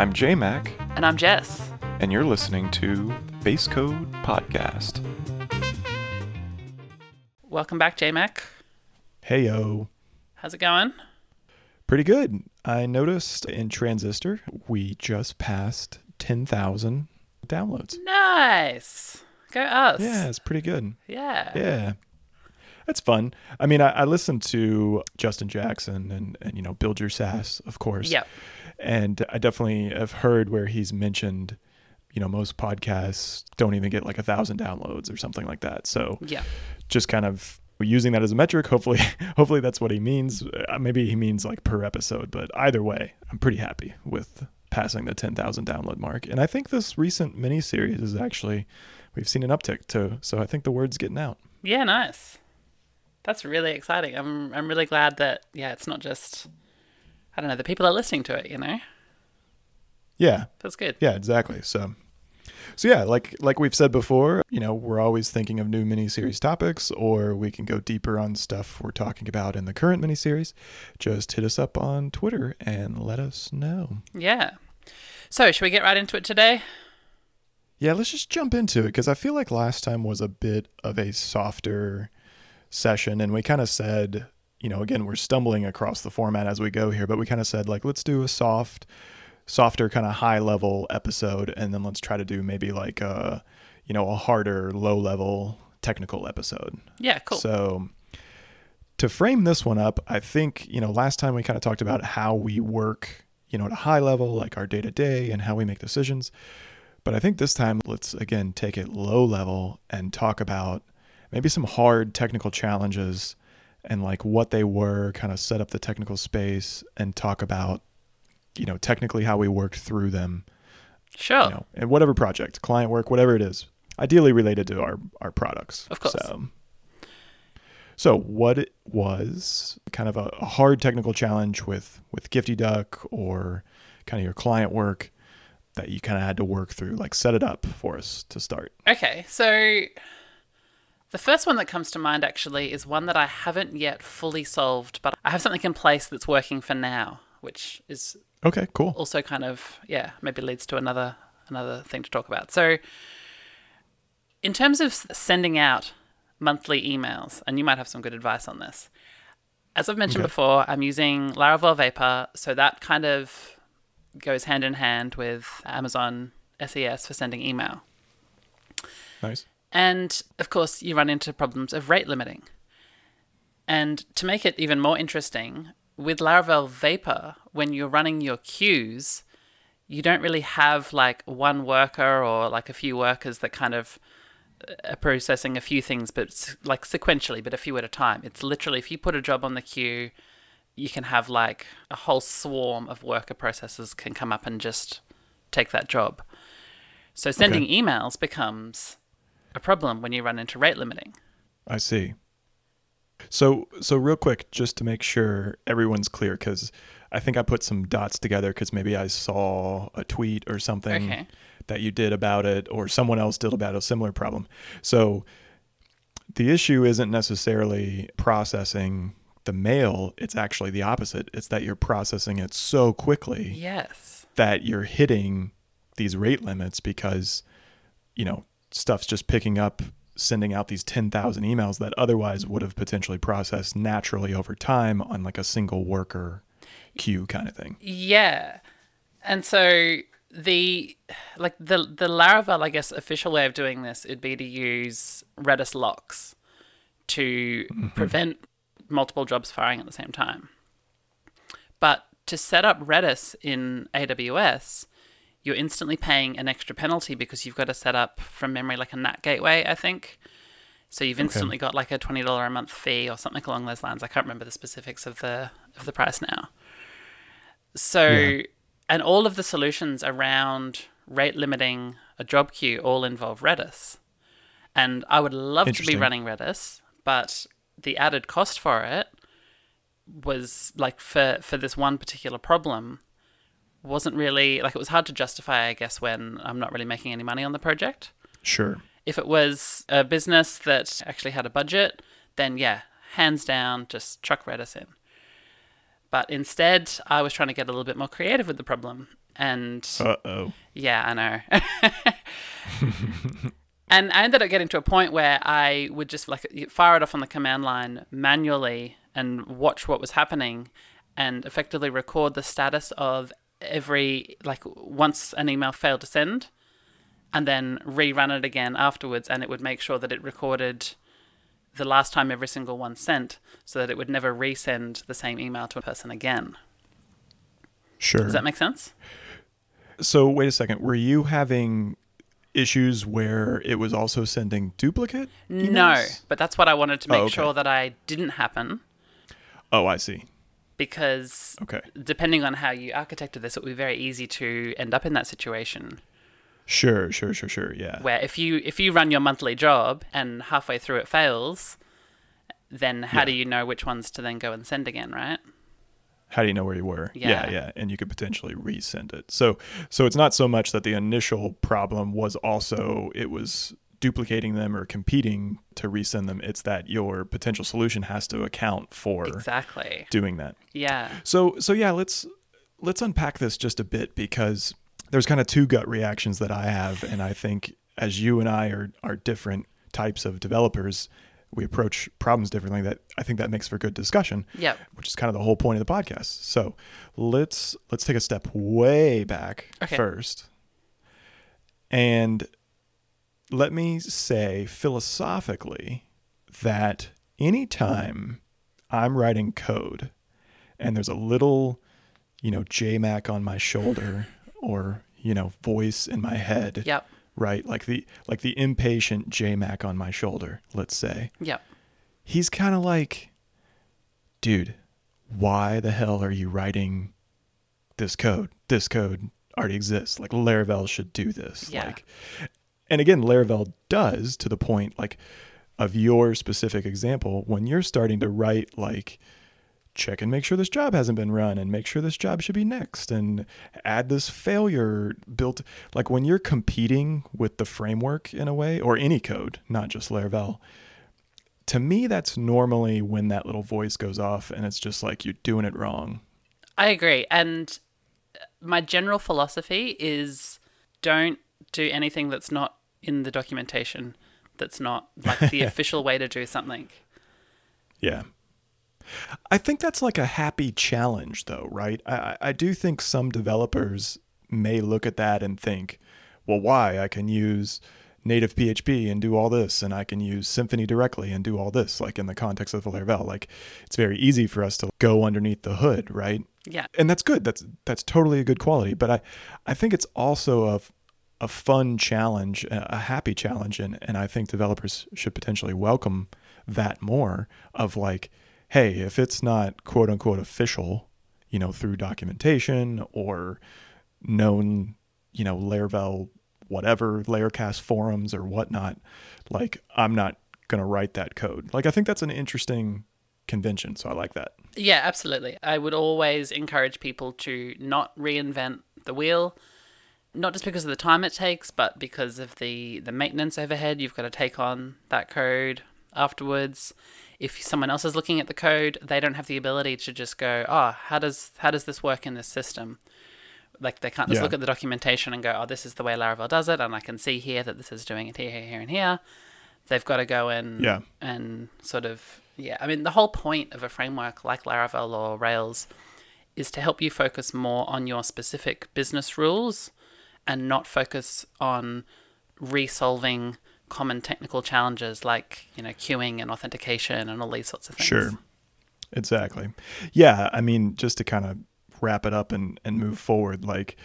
I'm JMac, And I'm Jess. and you're listening to Base Code Podcast. Welcome back, JMac. Hey yo. How's it going? Pretty good. I noticed in Transistor we just passed 10,000 downloads. Nice. Go us. Yeah, it's pretty good. Yeah. Yeah. That's fun. I mean, I, I listened to Justin Jackson and, and, you know, Build Your SaaS, of course. Yep. And I definitely have heard where he's mentioned, you know, most podcasts don't even get like a thousand downloads or something like that. So Yeah. just kind of using that as a metric. Hopefully, hopefully that's what he means. Uh, maybe he means like per episode, but either way, I'm pretty happy with passing the 10,000 download mark. And I think this recent mini series is actually we've seen an uptick too. So I think the word's getting out. Yeah, nice. That's really exciting. I'm I'm really glad that yeah, it's not just I don't know, the people are listening to it, you know? Yeah, That's good. yeah, exactly. So. So yeah, like like we've said before, you know, we're always thinking of new miniseries topics, or we can go deeper on stuff we're talking about in the current miniseries. Just hit us up on Twitter and let us know. Yeah. So, should we get right into it today? Yeah, let's just jump into it because I feel like last time was a bit of a softer session, and we kind of said, you know, again, we're stumbling across the format as we go here, but we kind of said like, let's do a soft, softer kind of high level episode, and then let's try to do maybe like a, you know, a harder low level technical episode. Yeah, cool. So to frame this one up, I think, you know, last time we kind of talked about how we work, you know, at a high level, like our day to day and how we make decisions. But I think this time, let's again take it low level and talk about maybe some hard technical challenges and like what they were, kind of set up the technical space and talk about, you know, technically how we worked through them sure. you know, and whatever project, client work, whatever it is, ideally related to our our products. Of course. So, so what it was kind of a, a hard technical challenge with with Gifty Duck or kind of your client work that you kind of had to work through, like set it up for us to start. Okay, so the first one that comes to mind actually is one that I haven't yet fully solved, but I have something in place that's working for now, which is Okay, cool. also kind of yeah maybe leads to another another thing to talk about. So in terms of sending out monthly emails, and you might have some good advice on this. As I've mentioned Okay. before, I'm using Laravel Vapor, so that kind of goes hand in hand with Amazon SES for sending email. Nice. And of course, you run into problems of rate limiting. And to make it even more interesting, with Laravel Vapor, when you're running your queues, you don't really have like one worker or like a few workers that kind of uh, are processing a few things, but like sequentially, but a few at a time. It's literally if you put a job on the queue, you can have like a whole swarm of worker processes can come up and just take that job. So sending emails becomes a problem when you run into rate limiting. I see. So, so real quick, just to make sure everyone's clear, because I think I put some dots together because maybe I saw a tweet or something Okay. that you did about it, or someone else did about a similar problem. So, the issue isn't necessarily processing the mail; it's actually the opposite. It's that you're processing it so quickly Yes. that you're hitting these rate limits because you know stuff's just picking up sending out these 10,000 emails that otherwise would have potentially processed naturally over time on like a single worker queue kind of thing. Yeah. And so the like the the Laravel, I guess, official way of doing this would be to use Redis locks to mm-hmm. prevent multiple jobs firing at the same time. But to set up Redis in AWS, you're instantly paying an extra penalty because you've got to set up from memory like a NAT gateway, I think. So you've instantly got like a twenty dollar a month fee or something along those lines. I can't remember the specifics of the of the price now. So, Yeah. and all of the solutions around rate limiting a job queue all involve Redis. And I would love to be running Redis, but the added cost for it was like for for this one particular problem wasn't really like it was hard to justify I guess when I'm not really making any money on the project. Sure. If it was a business that actually had a budget, then yeah, hands down, just chuck Redis in. But instead, I was trying to get a little bit more creative with the problem. And Uh oh. yeah, I know. and I ended up getting to a point where I would just like fire it off on the command line manually and watch what was happening and effectively record the status of every like once an email failed to send and then rerun it again afterwards and it would make sure that it recorded the last time every single one sent so that it would never resend the same email to a person again. Sure. Does that make sense? so wait a second. Were you having issues where it was also sending duplicate? No, but that's what I wanted to make Oh, okay. sure that I didn't happen Oh, I see. Because Okay. depending on how you architected this, it would be very easy to end up in that situation Sure, sure, sure, sure. Yeah. where if you if you run your monthly job and halfway through it fails, then how Yeah. do you know which ones to then go and send again, right? How do you know where you were? Yeah. yeah, yeah, and you could potentially resend it. So, so it's not so much that the initial problem was also it was duplicating them or competing to resend them. It's that your potential solution has to account for Exactly. doing that. Yeah. So, so yeah, let's let's unpack this just a bit because there's kind of two gut reactions that I have, and I think as you and I are are different types of developers, we approach problems differently. That I think that makes for good discussion Yep. which is kind of the whole point of the podcast. So let's let's take a step way back Okay. first, and let me say philosophically that anytime I'm writing code and there's a little, you know, JMac on my shoulder or you know voice in my head, Yep. right? Like the like the impatient JMac on my shoulder, let's say Yep. he's kind of like, dude, why the hell are you writing this code? This code already exists. Like Laravel should do this. Yeah. Like, and again, Laravel does to the point like of your specific example when you're starting to write like check and make sure this job hasn't been run and make sure this job should be next and add this failure built like when you're competing with the framework in a way or any code not just laravel to me that's normally when that little voice goes off and it's just like you're doing it wrong I agree. And my general philosophy is don't do anything that's not in the documentation, that's not like the official way to do something. yeah i think that's like a happy challenge though right i, I- do think some developers may look at that and think well why i can use native php and do all this and i can use Symfony directly and do all this like in the context of laravel like it's very easy for us to go underneath the hood right Yeah. and that's good. That's that's totally a good quality. But I, I think it's also a, a fun challenge, a happy challenge, and and I think developers should potentially welcome that more. Of like, hey, if it's not quote unquote official, you know, through documentation or known, you know, Laravel whatever Laracast forums or whatnot, like I'm not gonna write that code. Like I think that's an interesting convention. So I like that. Yeah, absolutely. I would always encourage people to not reinvent the wheel, not just because of the time it takes, but because of the the maintenance overhead you've got to take on that code afterwards. If someone else is looking at the code, they don't have the ability to just go, "Oh, how does how does this work in this system?" Like they can't just Yeah. look at the documentation and go, "Oh, this is the way Laravel does it," and I can see here that this is doing it here, here, here, and here. They've got to go in Yeah. and sort of yeah. I mean, the whole point of a framework like Laravel or Rails is to help you focus more on your specific business rules and not focus on resolving common technical challenges like you know queuing and authentication and all these sorts of things. Sure. Exactly. Yeah. I mean, just to kind of wrap it up and, and move forward, like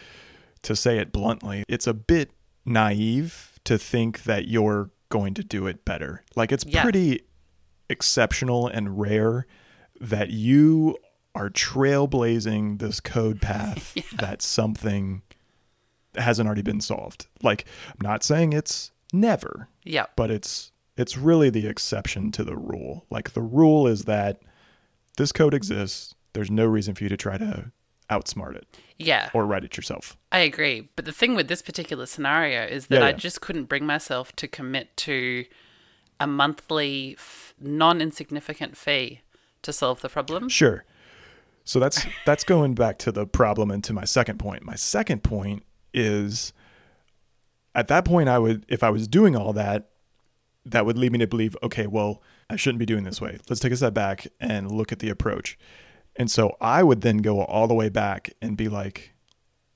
to say it bluntly, it's a bit naive to think that you're going to do it better. Like it's Yeah. pretty exceptional and rare that you are trailblazing this code path that something hasn't already been solved. Like I'm not saying it's never, Yeah. but it's it's really the exception to the rule. Like the rule is that this code exists. There's no reason for you to try to outsmart it Yeah. or write it yourself. I agree. But the thing with this particular scenario is that Yeah, I yeah. just couldn't bring myself to commit to a monthly f- non insignificant fee to solve the problem. Sure. So that's that's going back to the problem and to my second point. My second point is at that point I would if I was doing all that that would lead me to believe okay, well, I shouldn't be doing this way. Let's take a step back and look at the approach. And so I would then go all the way back and be like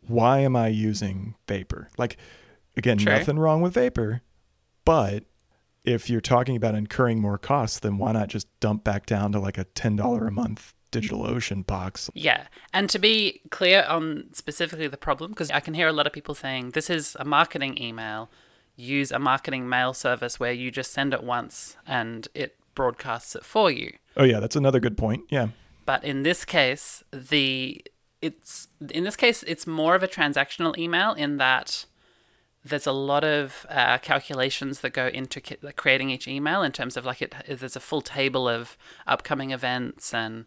why am I using vapor? Like again, True. nothing wrong with vapor, but if you're talking about incurring more costs, then why not just dump back down to like a $10 a month DigitalOcean box? Yeah. And to be clear on specifically the problem, because I can hear a lot of people saying this is a marketing email, use a marketing mail service where you just send it once and it broadcasts it for you. Oh yeah, that's another good point. Yeah. But in this case, the it's in this case it's more of a transactional email in that there's a lot of uh, calculations that go into ki- creating each email in terms of like it there's a full table of upcoming events and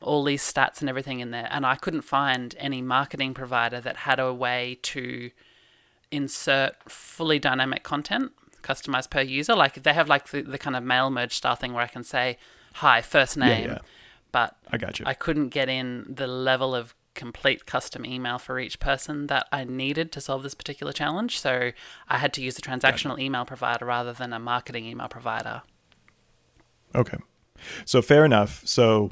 all these stats and everything in there and I couldn't find any marketing provider that had a way to insert fully dynamic content customized per user like they have like the, the kind of mail merge style thing where I can say hi first name yeah. but I got you. I couldn't get in the level of complete custom email for each person that I needed to solve this particular challenge. So I had to use a transactional email provider rather than a marketing email provider. Okay. So fair enough. So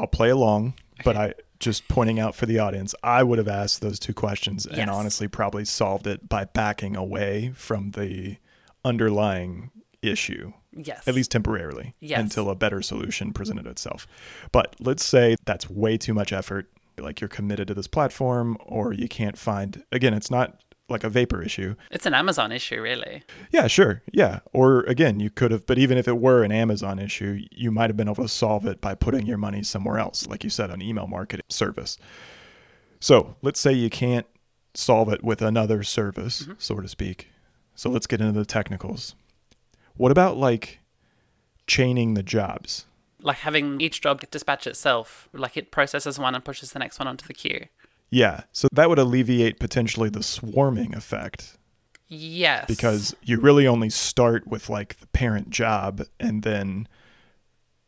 I'll play along, but I just pointing out for the audience, I would have asked those two questions Yes. and honestly probably solved it by backing away from the underlying issue, Yes. at least temporarily, Yes. until a better solution presented itself. But let's say that's way too much effort. Like you're committed to this platform, or you can't find, again, it's not like a vapor issue. It's an Amazon issue, really. Yeah, sure. Yeah. Or again, you could have, but even if it were an Amazon issue, you might have been able to solve it by putting your money somewhere else, like you said, an email marketing service. So let's say you can't solve it with another service, mm-hmm. so to speak. So let's get into the technicals. What about like chaining the jobs? Like having each job dispatch itself, like it processes one and pushes the next one onto the queue. Yeah. So that would alleviate potentially the swarming effect Yes. because you really only start with like the parent job and then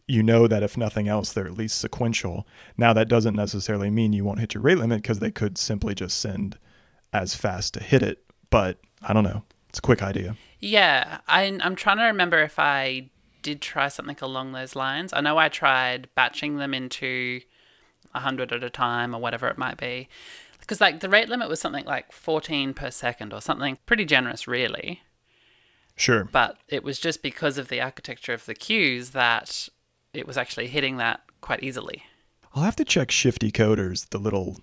you know that if nothing else they're at least sequential now that doesn't necessarily mean you won't hit your rate limit because they could simply just send as fast to hit it but i don't know it's a quick idea Yeah, I, I'm trying to remember if I did try something along those lines. I know I tried batching them into a hundred at a time or whatever it might be, because like the rate limit was something like 14 per second or something pretty generous, really. sure But it was just because of the architecture of the queues that it was actually hitting that quite easily. i'll have to check shifty coders the little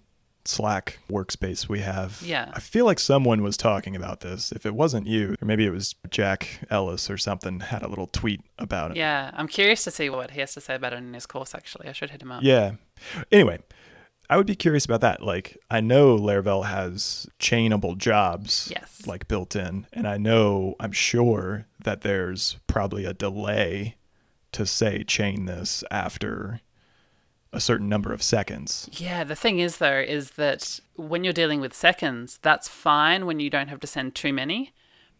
slack workspace we have Yeah. i feel like someone was talking about this if it wasn't you or maybe it was jack ellis or something had a little tweet about it Yeah, I'm curious to see what he has to say about it in his course. Actually, I should hit him up. Yeah. Anyway, I would be curious about that. Like, I know Laravel has chainable jobs, Yes. like built in, and I know, I'm sure that there's probably a delay to say chain this after a certain number of seconds. Yeah, the thing is, though, is that when you're dealing with seconds, that's fine when you don't have to send too many.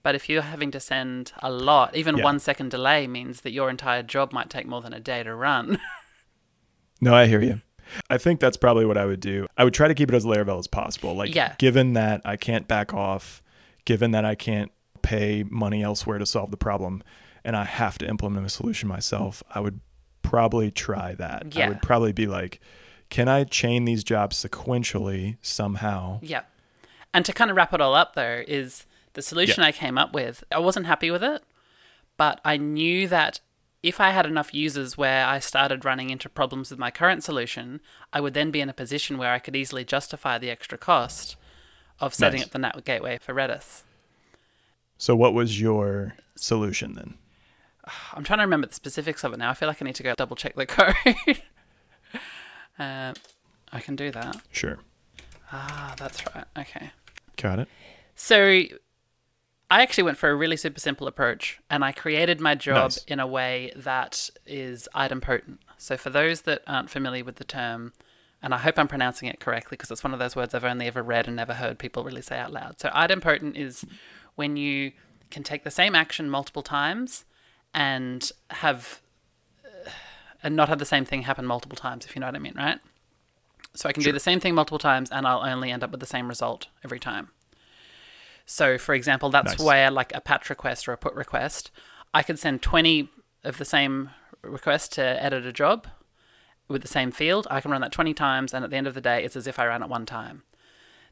But if you're having to send a lot, even Yeah. one second delay means that your entire job might take more than a day to run. No, I hear you. I think that's probably what I would do. I would try to keep it as Laravel as possible. Like, Yeah. given that I can't back off, given that I can't pay money elsewhere to solve the problem, and I have to implement a solution myself, I would probably try that. I would probably be like, can I chain these jobs sequentially somehow? yeah. And to kind of wrap it all up, though, is the solution I came up with, I wasn't happy with it, but I knew that if I had enough users where I started running into problems with my current solution, I would then be in a position where I could easily justify the extra cost of setting Nice. up the NAT gateway for Redis. So, what was your solution then? I'm trying to remember the specifics of it now. I feel like I need to go double check the code. uh, I can do that. Sure. Ah, that's right. Okay. Got it. So I actually went for a really super simple approach and I created my job Nice. in a way that is idempotent. So for those that aren't familiar with the term, and I hope I'm pronouncing it correctly because it's one of those words I've only ever read and never heard people really say out loud. So idempotent is when you can take the same action multiple times and have uh, and not have the same thing happen multiple times if you know what I mean, right? So I can do the same thing multiple times and I'll only end up with the same result every time. So, for example, that's Nice. where, like a patch request or a put request, I could send 20 of the same request to edit a job with the same field. I can run that 20 times, and at the end of the day, it's as if I ran it one time.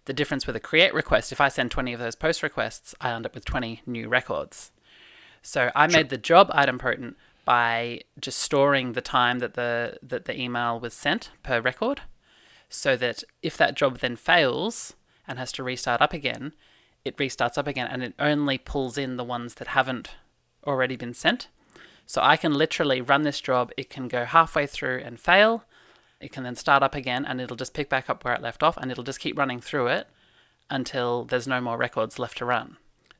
The difference with a create request, if I send 20 of those post requests, I end up with 20 new records. So I made the job idempotent by just storing the time that the that the email was sent per record, so that if that job then fails and has to restart up again, it restarts up again and it only pulls in the ones that haven't already been sent. So I can literally run this job, it can go halfway through and fail, it can then start up again and it'll just pick back up where it left off and it'll just keep running through it until there's no more records left to run.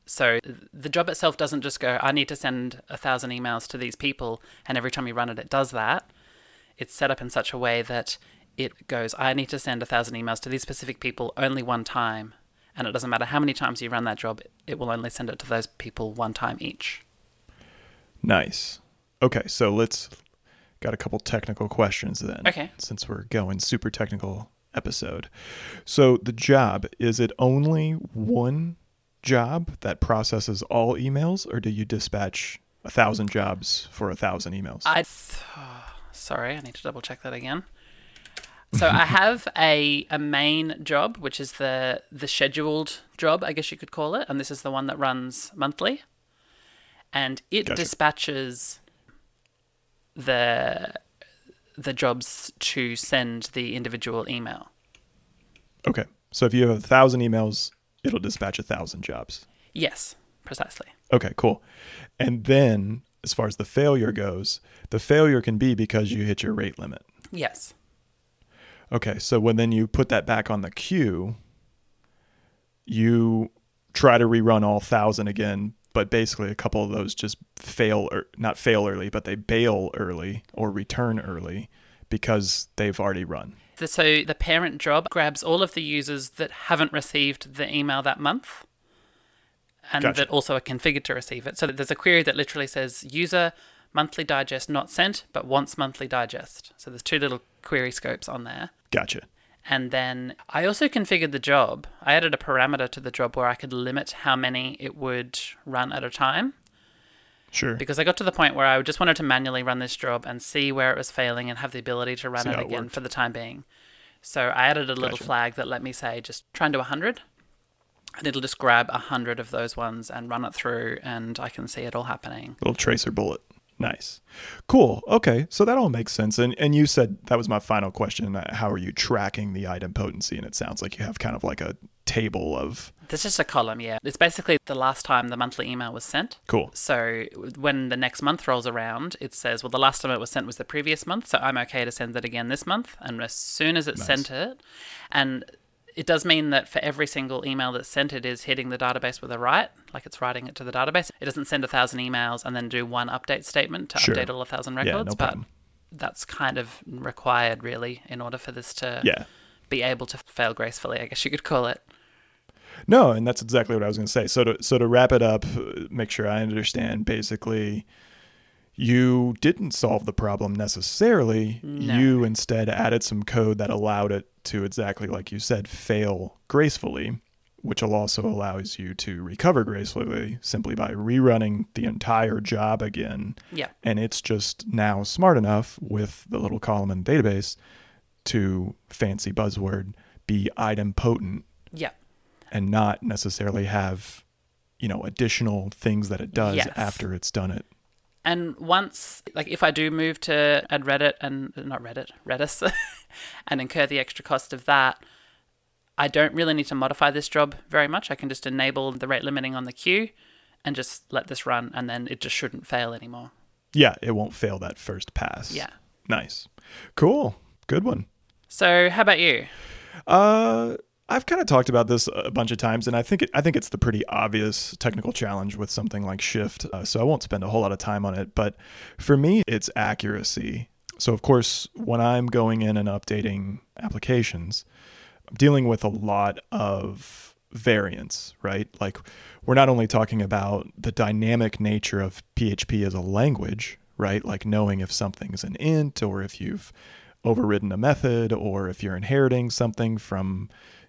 So the job itself doesn't just go, I need to send a thousand emails to these people, and every time you run it, it does that. It's set up in such a way that it goes, I need to send a thousand emails to these specific people only one time. And it doesn't matter how many times you run that job, it will only send it to those people one time each. Nice. Okay, so let's got a couple technical questions then. Okay. Since we're going super technical episode. So the job, is it only one job that processes all emails or do you dispatch a thousand jobs for a thousand emails? I th- sorry, I need to double check that again. So I have a a main job, which is the the scheduled job, I guess you could call it, and this is the one that runs monthly, and it Gotcha. dispatches the the jobs to send the individual email. okay. So if you have a thousand emails, it'll dispatch a thousand jobs. Yes, precisely. Okay, cool. And then as far as the failure goes, the failure can be because you hit your rate limit. Yes. Okay, so when then you put that back on the queue, you try to rerun all thousand again, but basically a couple of those just fail or not fail early, but they bail early or return early because they've already run. So the parent job grabs all of the users that haven't received the email that month and Gotcha. that also are configured to receive it. So there's a query that literally says user monthly digest not sent, but wants monthly digest. So there's two little query scopes on there. Gotcha. And then I also configured the job. I added a parameter to the job where I could limit how many it would run at a time Sure. because I got to the point where I just wanted to manually run this job and see where it was failing and have the ability to run See it again for the time being. So I added a little Gotcha. flag that let me say just try and do 100 and it'll just grab 100 of those ones and run it through and I can see it all happening. Little tracer bullet. Nice. Cool. Okay. So that all makes sense. And and you said that was my final question. uh, How are you tracking the idempotency? And it sounds like you have kind of like a table of There's just a column, yeah. It's basically the last time the monthly email was sent. cool. So when the next month rolls around, it says, well, the last time it was sent was the previous month, so I'm okay to send it again this month. And as soon as it Nice. sent it, and it does mean that for every single email that's sent, it is hitting the database with a write, like it's writing it to the database. It doesn't send a thousand emails and then do one update statement to Sure. update all a thousand Yeah, records, no but problem. that's kind of required, really, in order for this to Yeah. be able to fail gracefully, I guess you could call it. No, and that's exactly what I was going to say. So to so to wrap it up, make sure I understand. Basically, you didn't solve the problem necessarily. No. You instead added some code that allowed it to exactly like you said, fail gracefully, which will also allows you to recover gracefully simply by rerunning the entire job again. Yeah. And it's just now smart enough with the little column in the database to fancy buzzword be idempotent Yeah. and not necessarily have you know additional things that it does Yes. after it's done it And once, like, if I do move to add Reddit and not Reddit, Redis, and incur the extra cost of that, I don't really need to modify this job very much. I can just enable the rate limiting on the queue and just let this run, and then it just shouldn't fail anymore. yeah it won't fail that first pass Yeah. nice cool good one So, how about you? uh I've kind of talked about this a bunch of times, and I think it, I think it's the pretty obvious technical challenge with something like Shift. Uh, so I won't spend a whole lot of time on it. But for me, it's accuracy. So of course, when I'm going in and updating applications, I'm dealing with a lot of variance, right? Like we're not only talking about the dynamic nature of PHP as a language, right? Like knowing if something's an int or if you've overridden a method or if you're inheriting something from,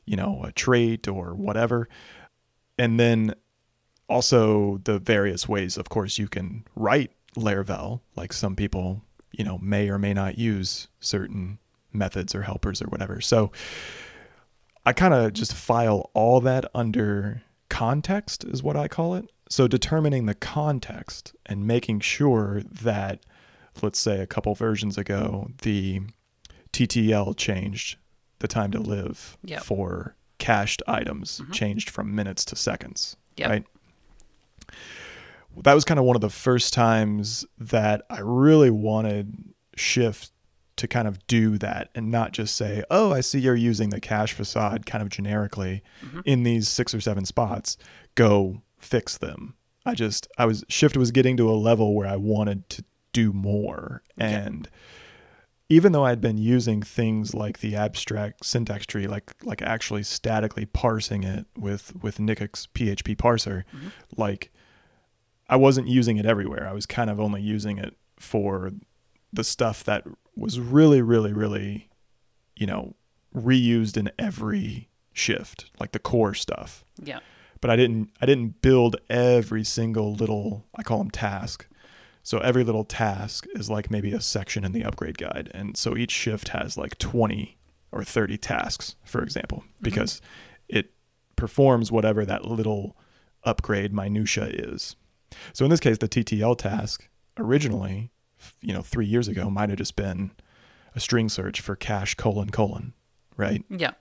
you know, a trait or whatever. And then also the various ways, of course, you can write Laravel, like some people, you know, may or may not use certain methods or helpers or whatever. So I kind of just file all that under context, is what I call it. So determining the context and making sure that, let's say a couple versions ago, the TTL changed the time to live Yep. for cached items, mm-hmm. changed from minutes to seconds. Yep. Right. That was kind of one of the first times that I really wanted Shift to kind of do that and not just say, oh, I see you're using the cache facade kind of generically mm-hmm. in these six or seven spots. Go fix them. I just, I was, Shift was getting to a level where I wanted to do more. And even though I'd been using things like the abstract syntax tree, like like actually statically parsing it with with Nikic's PHP parser, mm-hmm. like I wasn't using it everywhere. I was kind of only using it for the stuff that was really, really, really, you know, reused in every shift, like the core stuff. Yeah. But I didn't I didn't build every single little I call them task. So every little task is like maybe a section in the upgrade guide. And so each shift has like 20 or 30 tasks, for example, mm-hmm. because it performs whatever that little upgrade minutia is. So in this case, the TTL task originally, you know, three years ago might have just been a string search for cache colon colon, right? Yeah.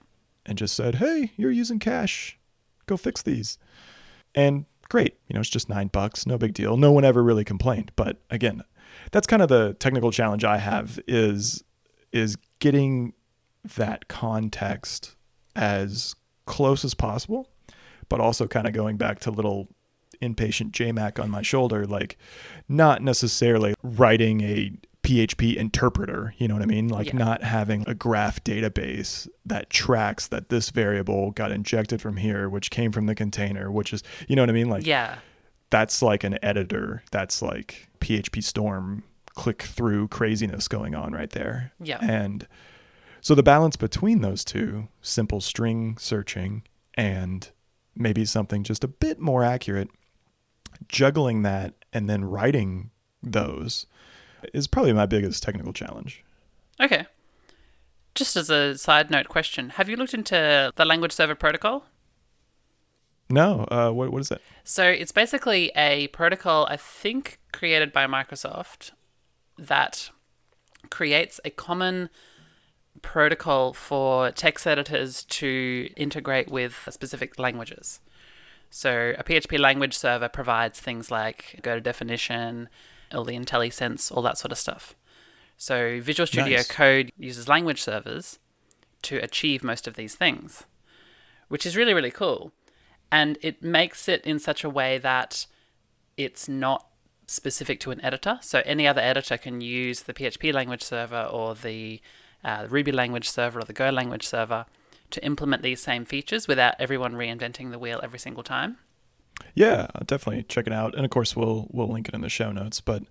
and just said, "Hey, you're using cache. Go fix these." And great, you know, it's just 9 bucks, no big deal. No one ever really complained, but again, that's kind of the technical challenge I have is is getting that context as close as possible, but also kind of going back to little impatient JMac on my shoulder, like not necessarily writing a PHP interpreter, you know what I mean? Like Yeah. not having a graph database that tracks that this variable got injected from here, which came from the container, which is, you know what I mean? Like Yeah. that's like an editor. That's like PHP Storm click through craziness going on right there. Yeah. And so the balance between those two, simple string searching and maybe something just a bit more accurate, juggling that and then writing those is probably my biggest technical challenge. Okay. Just as a side note question, have you looked into the language server protocol? No, uh, what what is that? So it's basically a protocol, I think, created by Microsoft that creates a common protocol for text editors to integrate with specific languages. So a PHP language server provides things like go to definition, all the IntelliSense, all that sort of stuff. So Visual Studio Nice. Code uses language servers to achieve most of these things, which is really, really cool. And it makes it in such a way that it's not specific to an editor. So any other editor can use the PHP language server or the uh, Ruby language server or the Go language server to implement these same features without everyone reinventing the wheel every single time. Yeah, definitely check it out. And of course, we'll we'll link it in the show notes. But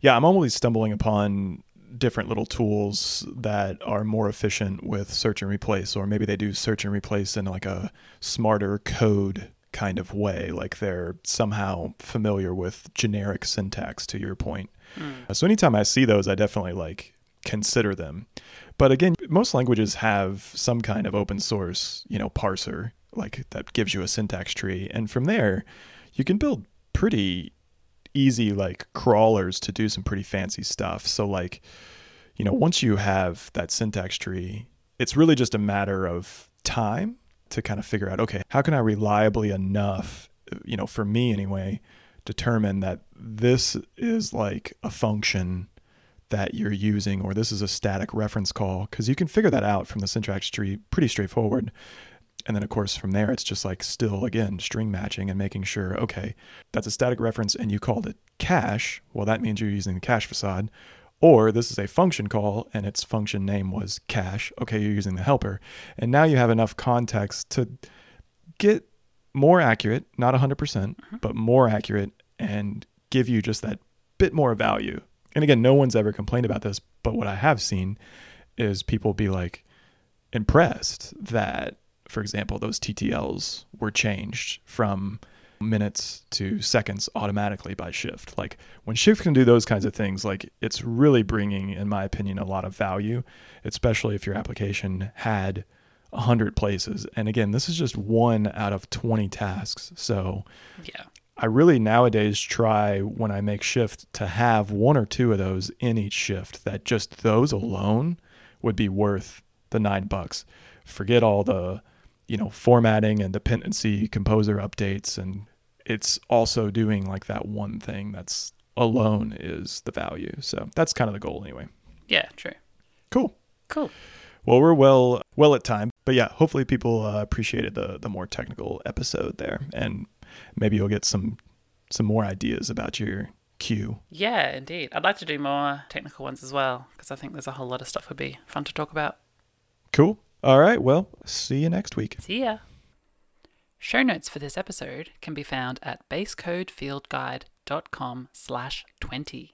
yeah, I'm always stumbling upon different little tools that are more efficient with search and replace, or maybe they do search and replace in like a smarter code kind of way, like they're somehow familiar with generic syntax. To your point, hmm. so anytime I see those, I definitely like consider them. But again, most languages have some kind of open source, you know, parser like that gives you a syntax tree, and from there, you can build pretty easy like crawlers to do some pretty fancy stuff. So like, you know, once you have that syntax tree, it's really just a matter of time to kind of figure out, okay, how can I reliably enough, you know, for me anyway, determine that this is like a function that you're using or this is a static reference call? Because you can figure that out from the syntax tree pretty straightforward and then of course from there it's just like still again string matching and making sure okay that's a static reference and you called it cache. Well that means you're using the cache facade. Or this is a function call and its function name was cache. Okay you're using the helper. And now you have enough context to get more accurate not 100% mm-hmm. but more accurate and give you just that bit more value. And again no one's ever complained about this but what i have seen is people be like impressed that, for example, those TTLs were changed from minutes to seconds automatically by Shift. Like when Shift can do those kinds of things, like it's really bringing, in my opinion, a lot of value, especially if your application had 100 places. And again, this is just one out of 20 tasks. So Yeah. I really nowadays try when I make shift to have one or two of those in each shift that just those alone would be worth the nine bucks. Forget all the, you know, formatting and dependency composer updates. And it's also doing like that one thing that's alone is the value. So that's kind of the goal anyway. Yeah, true. Cool. Cool. Well, we're well well at time, but yeah, hopefully people uh, appreciated the the more technical episode there, and maybe you'll get some some more ideas about your queue. Yeah, indeed. I'd like to do more technical ones as well because I think there's a whole lot of stuff would be fun to talk about. Cool. All right. Well, see you next week. See ya. Show notes for this episode can be found at basecodefieldguide.com slash 20.